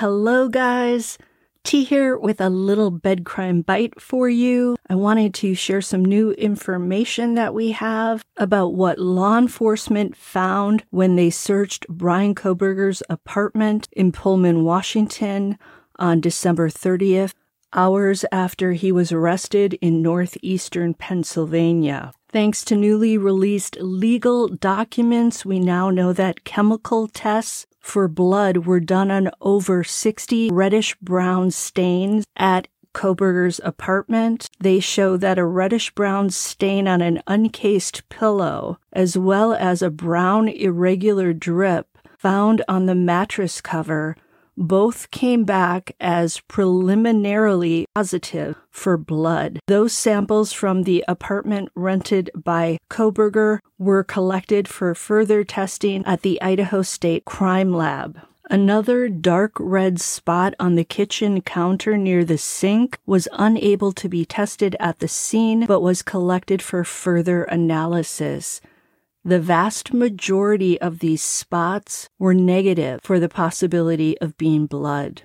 Hello, guys. T here with a little bed crime bite for you. I wanted to share some new information that we have about what law enforcement found when they searched Bryan Kohberger's apartment in Pullman, Washington on December 30th, hours after he was arrested in northeastern Pennsylvania. Thanks to newly released legal documents, we now know that chemical tests for blood were done on over 60 reddish brown stains at Kohberger's apartment. They show that a reddish brown stain on an uncased pillow, as well as a brown irregular drip found on the mattress cover, both came back as preliminarily positive for blood. Those samples from the apartment rented by Kohberger were collected for further testing at the Idaho State Crime Lab. Another dark red spot on the kitchen counter near the sink was unable to be tested at the scene but was collected for further analysis. The vast majority of these spots were negative for the possibility of being blood.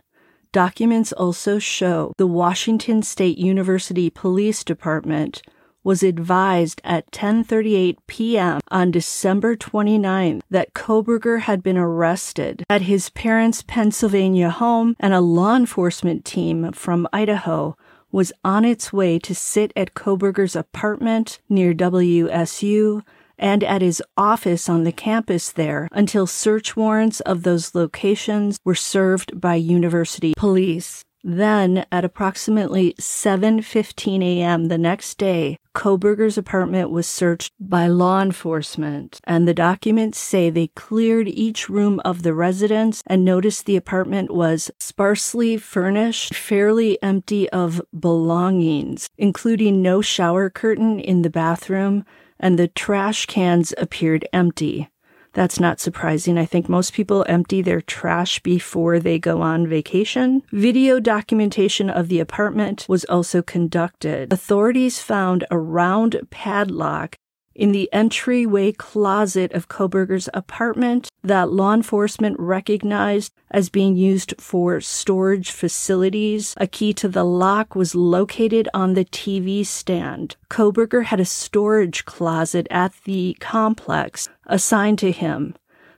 Documents also show the Washington State University Police Department was advised at 10:38 p.m. on December 29 that Kohberger had been arrested at his parents' Pennsylvania home and a law enforcement team from Idaho was on its way to sit at Kohberger's apartment near WSU and at his office on the campus there until search warrants of those locations were served by university police. Then, at approximately 7:15 a.m. the next day, Kohberger's apartment was searched by law enforcement, and the documents say they cleared each room of the residence and noticed the apartment was sparsely furnished, fairly empty of belongings, including no shower curtain in the bathroom and the trash cans appeared empty. That's not surprising. I think most people empty their trash before they go on vacation. Video documentation of the apartment was also conducted. Authorities found a round padlock in the entryway closet of Kohberger's apartment that law enforcement recognized as being used for storage facilities. A key to the lock was located on the TV stand. Kohberger had a storage closet at the complex assigned to him.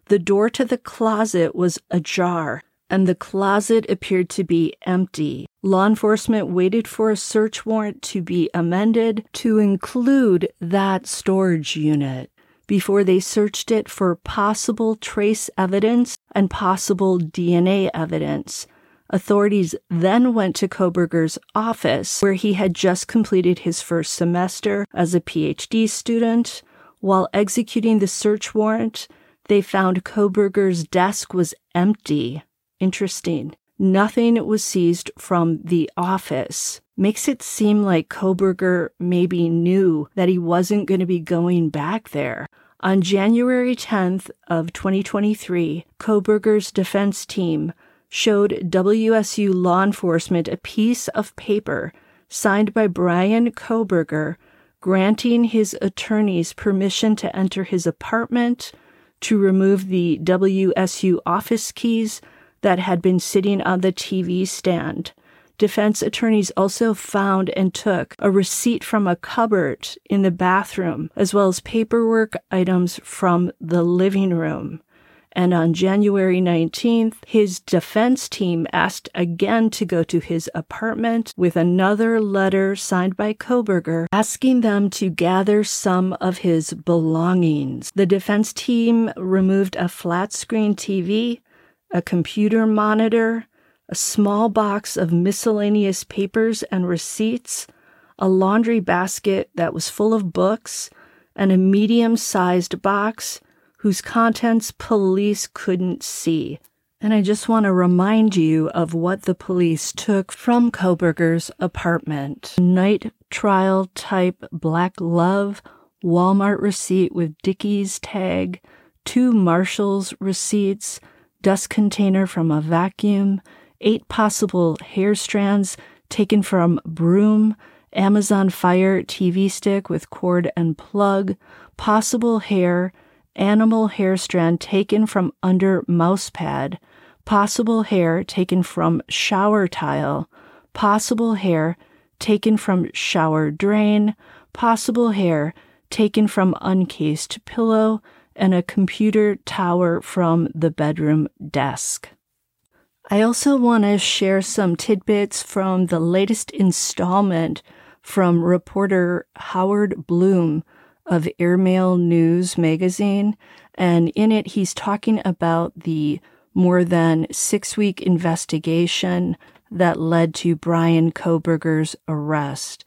The door to the closet was ajar and the closet appeared to be empty. Law enforcement waited for a search warrant to be amended to include that storage unit before they searched it for possible trace evidence and possible DNA evidence. Authorities then went to Kohberger's office, where he had just completed his first semester as a PhD student. While executing the search warrant, they found Kohberger's desk was empty. Interesting. Nothing was seized from the office. Makes it seem like Kohberger maybe knew that he wasn't going to be going back there. On January 10th of 2023, Kohberger's defense team showed WSU law enforcement a piece of paper signed by Bryan Kohberger granting his attorneys permission to enter his apartment, to remove the WSU office keys, that had been sitting on the TV stand. Defense attorneys also found and took a receipt from a cupboard in the bathroom, as well as paperwork items from the living room. And on January 19th, his defense team asked again to go to his apartment with another letter signed by Kohberger asking them to gather some of his belongings. The defense team removed a flat screen TV, a computer monitor, a small box of miscellaneous papers and receipts, a laundry basket that was full of books, and a medium sized box whose contents police couldn't see. And I just want to remind you of what the police took from Kohberger's apartment. Night trial type black love, Walmart receipt with Dickies tag, two Marshall's receipts, dust container from a vacuum, eight possible hair strands taken from broom, Amazon Fire TV stick with cord and plug, possible hair, animal hair strand taken from under mouse pad, possible hair taken from shower tile, possible hair taken from shower drain, possible hair taken from uncased pillow, and a computer tower from the bedroom desk. I also want to share some tidbits from the latest installment from reporter Howard Blum of Air Mail News magazine. And in it, he's talking about the more than six week investigation that led to Bryan Kohberger's arrest.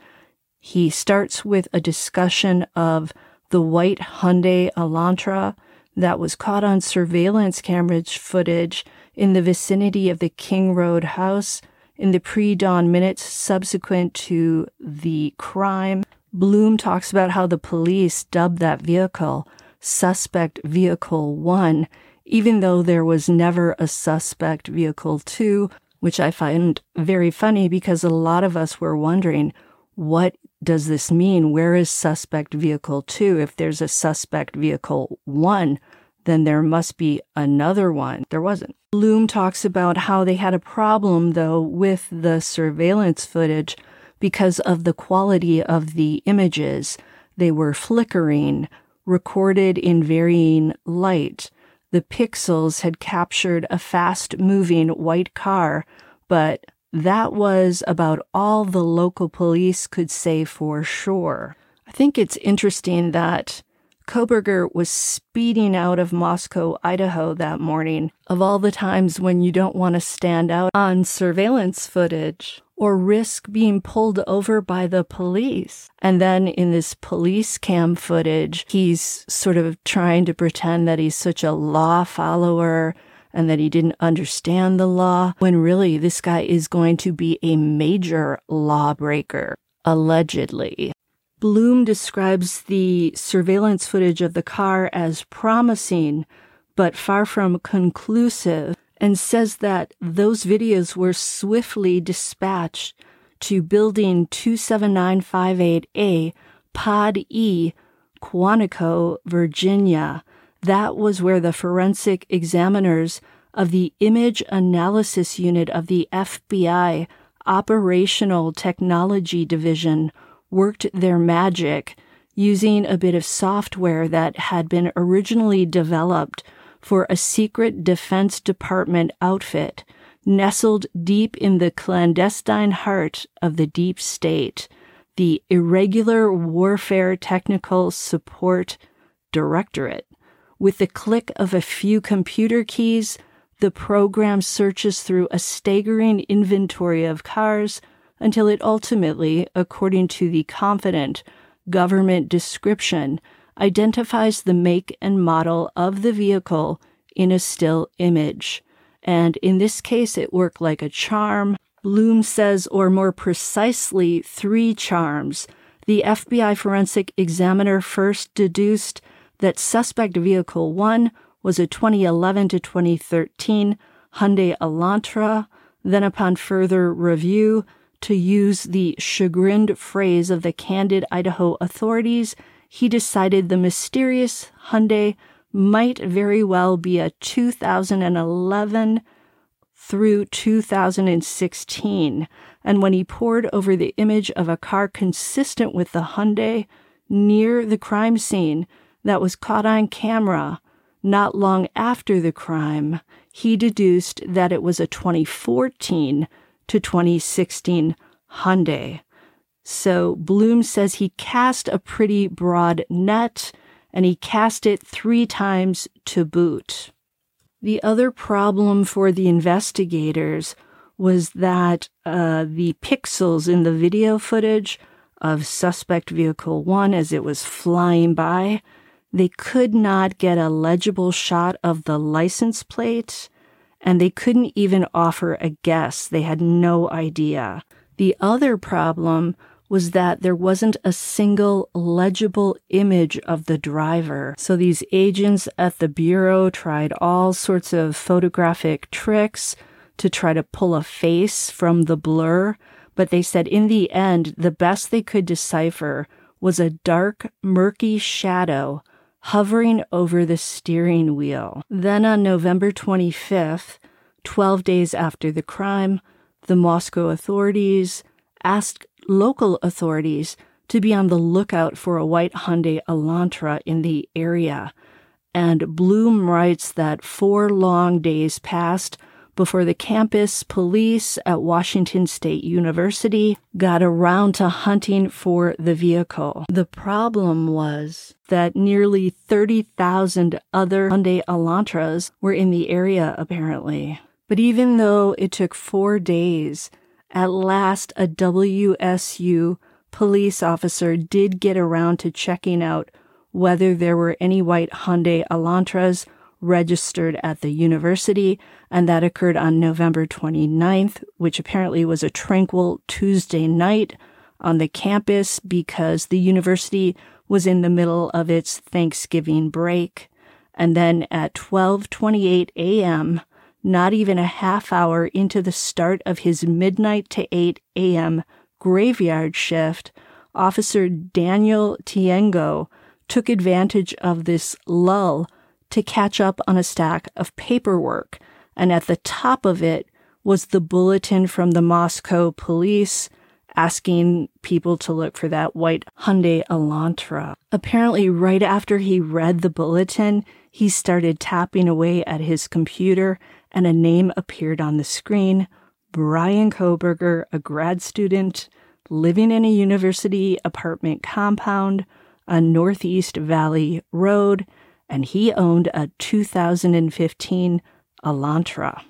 He starts with a discussion of the white Hyundai Elantra that was caught on surveillance camera footage in the vicinity of the King Road house in the pre dawn minutes subsequent to the crime. Blum talks about how the police dubbed that vehicle Suspect Vehicle 1, even though there was never a Suspect Vehicle 2, which I find very funny because a lot of us were wondering what does this mean? Where is Suspect Vehicle 2? If there's a Suspect Vehicle 1, then there must be another one. There wasn't. Blum talks about how they had a problem, though, with the surveillance footage because of the quality of the images. They were flickering, recorded in varying light. The pixels had captured a fast moving white car, but that was about all the local police could say for sure. I think it's interesting that Kohberger was speeding out of Moscow, Idaho that morning, of all the times when you don't want to stand out on surveillance footage or risk being pulled over by the police. And then in this police cam footage, he's sort of trying to pretend that he's such a law follower and that he didn't understand the law, when really this guy is going to be a major lawbreaker, allegedly. Blum describes the surveillance footage of the car as promising, but far from conclusive, and says that those videos were swiftly dispatched to Building 27958A, Pod E, Quantico, Virginia. That was where the forensic examiners of the Image Analysis Unit of the FBI Operational Technology Division worked their magic using a bit of software that had been originally developed for a secret Defense Department outfit nestled deep in the clandestine heart of the deep state, the Irregular Warfare Technical Support Directorate. With the click of a few computer keys, the program searches through a staggering inventory of cars until it ultimately, according to the confident government description, identifies the make and model of the vehicle in a still image. And in this case, it worked like a charm. Blum says, or more precisely, three charms. The FBI forensic examiner first deduced that suspect vehicle one was a 2011 to 2013 Hyundai Elantra. Then, upon further review, to use the chagrined phrase of the candid Idaho authorities, he decided the mysterious Hyundai might very well be a 2011 through 2016. And when he pored over the image of a car consistent with the Hyundai near the crime scene that was caught on camera not long after the crime, he deduced that it was a 2014 to 2016 Hyundai. So Blum says he cast a pretty broad net and he cast it three times to boot. The other problem for the investigators was that uh, the pixels in the video footage of suspect vehicle one as it was flying by, they could not get a legible shot of the license plate and they couldn't even offer a guess. They had no idea. The other problem was that there wasn't a single legible image of the driver. So these agents at the Bureau tried all sorts of photographic tricks to try to pull a face from the blur, but they said in the end, the best they could decipher was a dark, murky shadow hovering over the steering wheel. Then on November 25th, 12 days after the crime, the Moscow authorities asked local authorities to be on the lookout for a white Hyundai Elantra in the area. And Blum writes that four long days passed before the campus police at Washington State University got around to hunting for the vehicle. The problem was that nearly 30,000 other Hyundai Elantras were in the area, apparently. But even though it took four days, at last a WSU police officer did get around to checking out whether there were any white Hyundai Elantras registered at the university, and that occurred on November 29th, which apparently was a tranquil Tuesday night on the campus because the university was in the middle of its Thanksgiving break. And then at 12:28 a.m., not even a half hour into the start of his midnight to 8 a.m. graveyard shift, Officer Daniel Tiengo took advantage of this lull to catch up on a stack of paperwork, and at the top of it was the bulletin from the Moscow police asking people to look for that white Hyundai Elantra. Apparently, right after he read the bulletin, he started tapping away at his computer and a name appeared on the screen Bryan Kohberger, a grad student living in a university apartment compound on Northeast Valley Road and he owned a 2015 Elantra.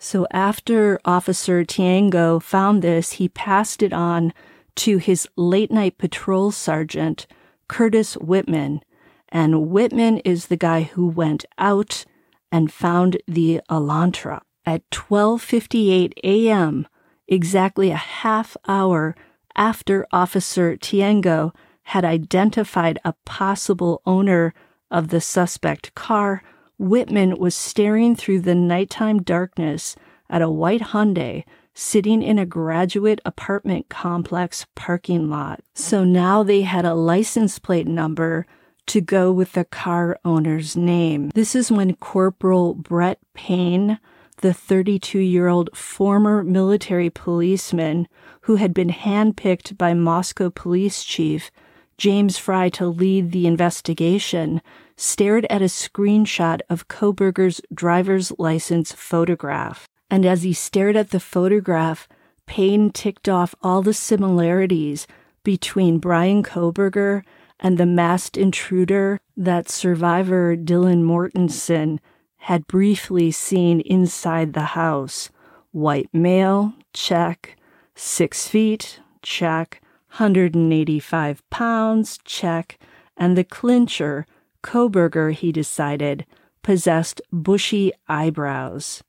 So after Officer Tiengo found this, he passed it on to his late night patrol sergeant, Curtis Whitman. And Whitman is the guy who went out and found the Elantra. At 12:58 a.m., exactly a half hour after Officer Tiengo had identified a possible owner of the suspect car, Whitman was staring through the nighttime darkness at a white Hyundai sitting in a graduate apartment complex parking lot. So now they had a license plate number to go with the car owner's name. This is when Corporal Brett Payne, the 32 year old former military policeman who had been handpicked by Moscow police chief James Fry to lead the investigation, stared at a screenshot of Kohberger's driver's license photograph. And as he stared at the photograph, Payne ticked off all the similarities between Bryan Kohberger and the masked intruder that survivor Dylan Mortensen had briefly seen inside the house. White male, check. Six feet, check. 185 pounds, check, and the clincher, Kohberger, he decided, possessed bushy eyebrows.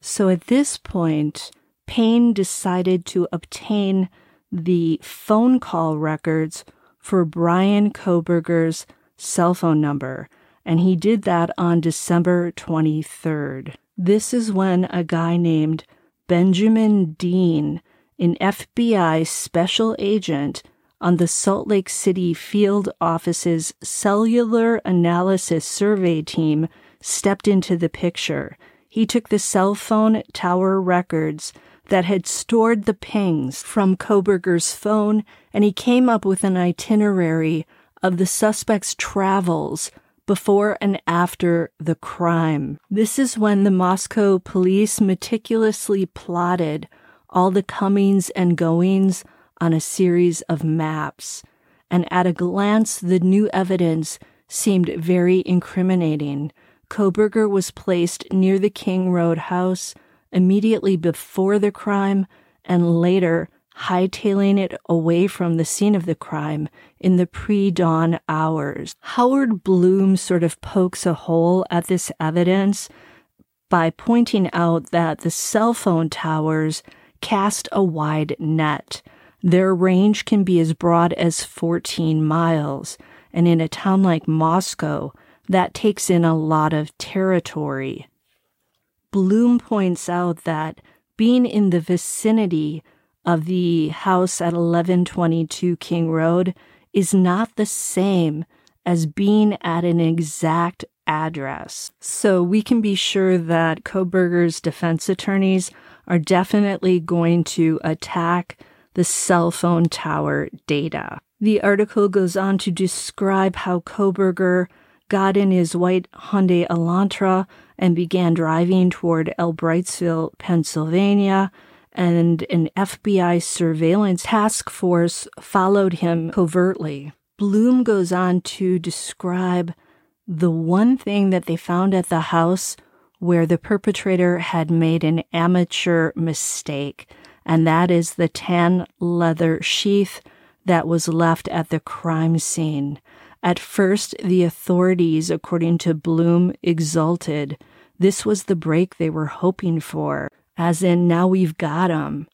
So at this point, Payne decided to obtain the phone call records for Bryan Kohberger's cell phone number, and he did that on December 23rd. This is when a guy named Benjamin Dean an FBI special agent on the Salt Lake City field office's cellular analysis survey team stepped into the picture. He took the cell phone tower records that had stored the pings from Kohberger's phone and he came up with an itinerary of the suspect's travels before and after the crime. This is when the Moscow police meticulously plotted all the comings and goings on a series of maps, and at a glance the new evidence seemed very incriminating. Kohberger was placed near the King Road house immediately before the crime and later hightailing it away from the scene of the crime in the pre dawn hours. Howard Blum sort of pokes a hole at this evidence by pointing out that the cell phone towers cast a wide net. Their range can be as broad as 14 miles, and in a town like Moscow, that takes in a lot of territory. Blum points out that being in the vicinity of the house at 1122 King Road is not the same as being at an exact address. So we can be sure that Kohberger's defense attorneys are definitely going to attack the cell phone tower data. The article goes on to describe how Kohberger got in his white Hyundai Elantra and began driving toward Albrightsville, Pennsylvania, and an FBI surveillance task force followed him covertly. Blum goes on to describe the one thing that they found at the house where the perpetrator had made an amateur mistake, and that is the tan leather sheath that was left at the crime scene. At first, the authorities, according to Blum, exulted. This was the break they were hoping for, as in, now we've got 'em.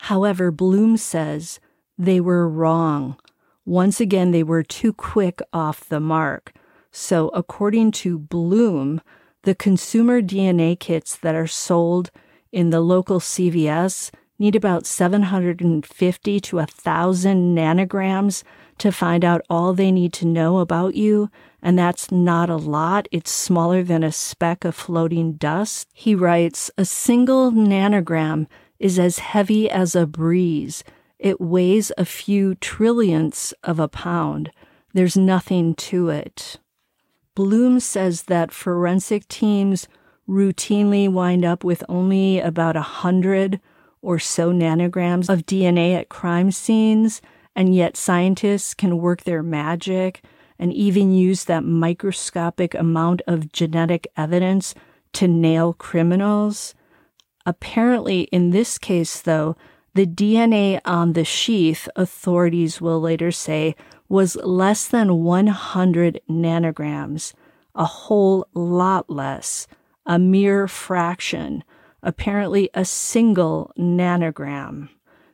However, Blum says they were wrong. Once again, they were too quick off the mark. So, according to Blum, the consumer DNA kits that are sold in the local CVS need about 750 to 1,000 nanograms to find out all they need to know about you. And that's not a lot. It's smaller than a speck of floating dust. He writes, a single nanogram is as heavy as a breeze. It weighs a few trillionths of a pound. There's nothing to it. Blum says that forensic teams routinely wind up with only about a hundred or so nanograms of DNA at crime scenes, and yet scientists can work their magic and even use that microscopic amount of genetic evidence to nail criminals. Apparently, in this case, though, the DNA on the sheath, authorities will later say, was less than 100 nanograms, a whole lot less, a mere fraction apparently a single nanogram,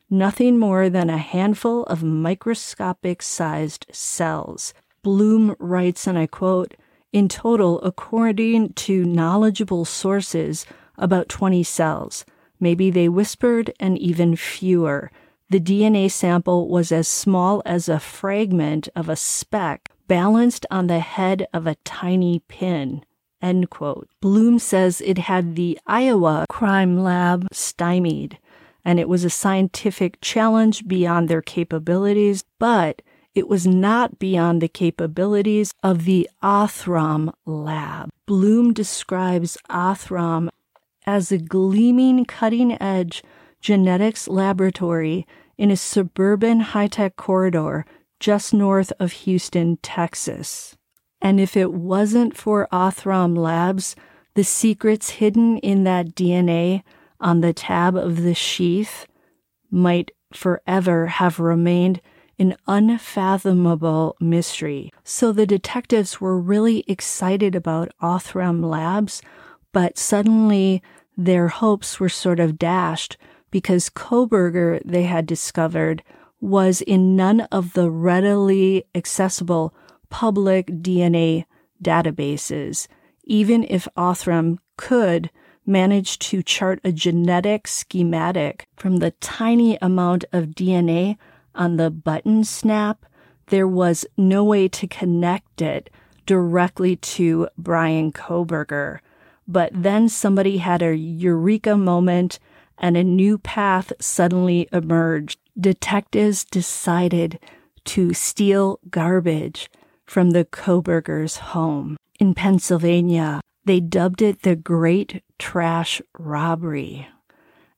nothing more than a handful of microscopic sized cells. Blum writes, and I quote, in total, according to knowledgeable sources, about 20 cells. Maybe they whispered, and even fewer. The DNA sample was as small as a fragment of a speck balanced on the head of a tiny pin. End quote. Blum says it had the Iowa crime lab stymied, and it was a scientific challenge beyond their capabilities, but it was not beyond the capabilities of the Othram lab. Blum describes Othram as a gleaming cutting edge genetics laboratory in a suburban high tech corridor just north of Houston, Texas. And if it wasn't for Othram Labs, the secrets hidden in that DNA on the tab of the sheath might forever have remained an unfathomable mystery. So the detectives were really excited about Othram Labs, but suddenly their hopes were sort of dashed because Kohberger, they had discovered, was in none of the readily accessible public DNA databases, even if Othram could manage to chart a genetic schematic from the tiny amount of DNA on the button snap, there was no way to connect it directly to Bryan Kohberger. But then somebody had a eureka moment and a new path suddenly emerged. Detectives decided to steal garbage from the Kohbergers' home in Pennsylvania. They dubbed it the Great Trash Robbery.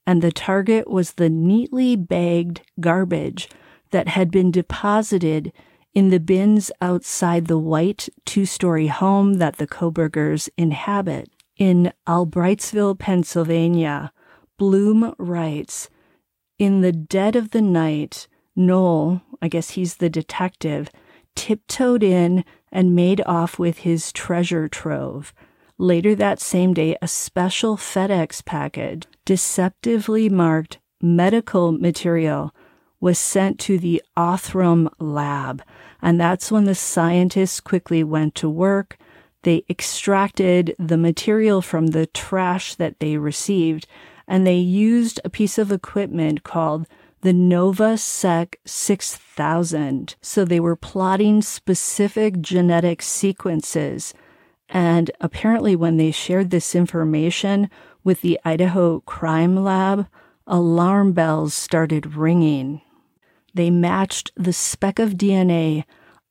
And the target was the neatly bagged garbage that had been deposited in the bins outside the white two story home that the Kohbergers inhabit. In Albrightsville, Pennsylvania, Blum writes In the dead of the night, Noel, I guess he's the detective, tiptoed in and made off with his treasure trove. Later that same day, a special FedEx package, deceptively marked medical material, was sent to the Othram lab. And that's when the scientists quickly went to work. They extracted the material from the trash that they received, and they used a piece of equipment called the NovaSeq 6000. So they were plotting specific genetic sequences. And apparently, when they shared this information with the Idaho Crime Lab, alarm bells started ringing. They matched the speck of DNA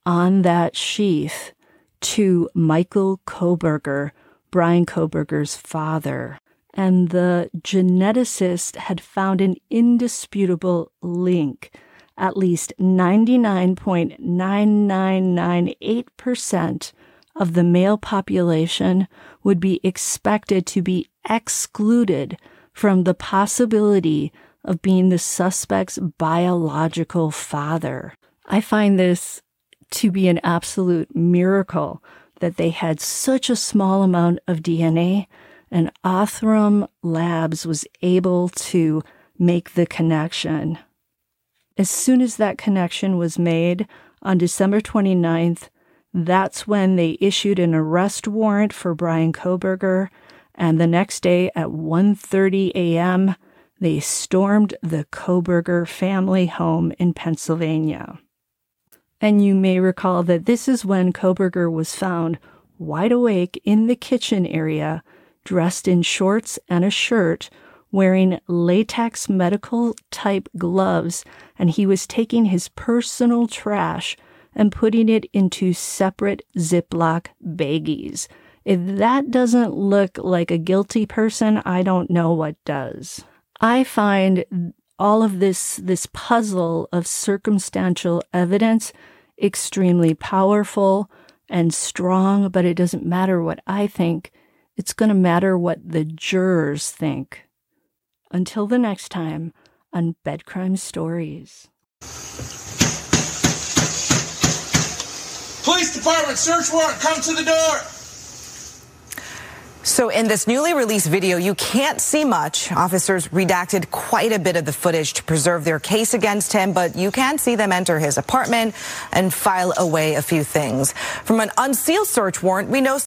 on that sheath to Michael Kohberger, Bryan Kohberger's father. And the geneticist had found an indisputable link. At least 99.9998% of the male population would be expected to be excluded from the possibility of being the suspect's biological father. I find this to be an absolute miracle that they had such a small amount of DNA and Othram Labs was able to make the connection. As soon as that connection was made on December 29th, that's when they issued an arrest warrant for Bryan Kohberger. and the next day at 1:30 a.m., they stormed the Kohberger family home in Pennsylvania. And you may recall that this is when Kohberger was found wide awake in the kitchen area, dressed in shorts and a shirt, wearing latex medical type gloves, and he was taking his personal trash and putting it into separate Ziploc baggies. If that doesn't look like a guilty person, I don't know what does. I find all of this, this puzzle of circumstantial evidence extremely powerful and strong, but it doesn't matter what I think. It's going to matter what the jurors think. Until the next time on Bed Crime Stories. Police department, search warrant, come to the door. So in this newly released video, you can't see much. Officers redacted quite a bit of the footage to preserve their case against him, but you can see them enter his apartment and file away a few things. From an unsealed search warrant, we know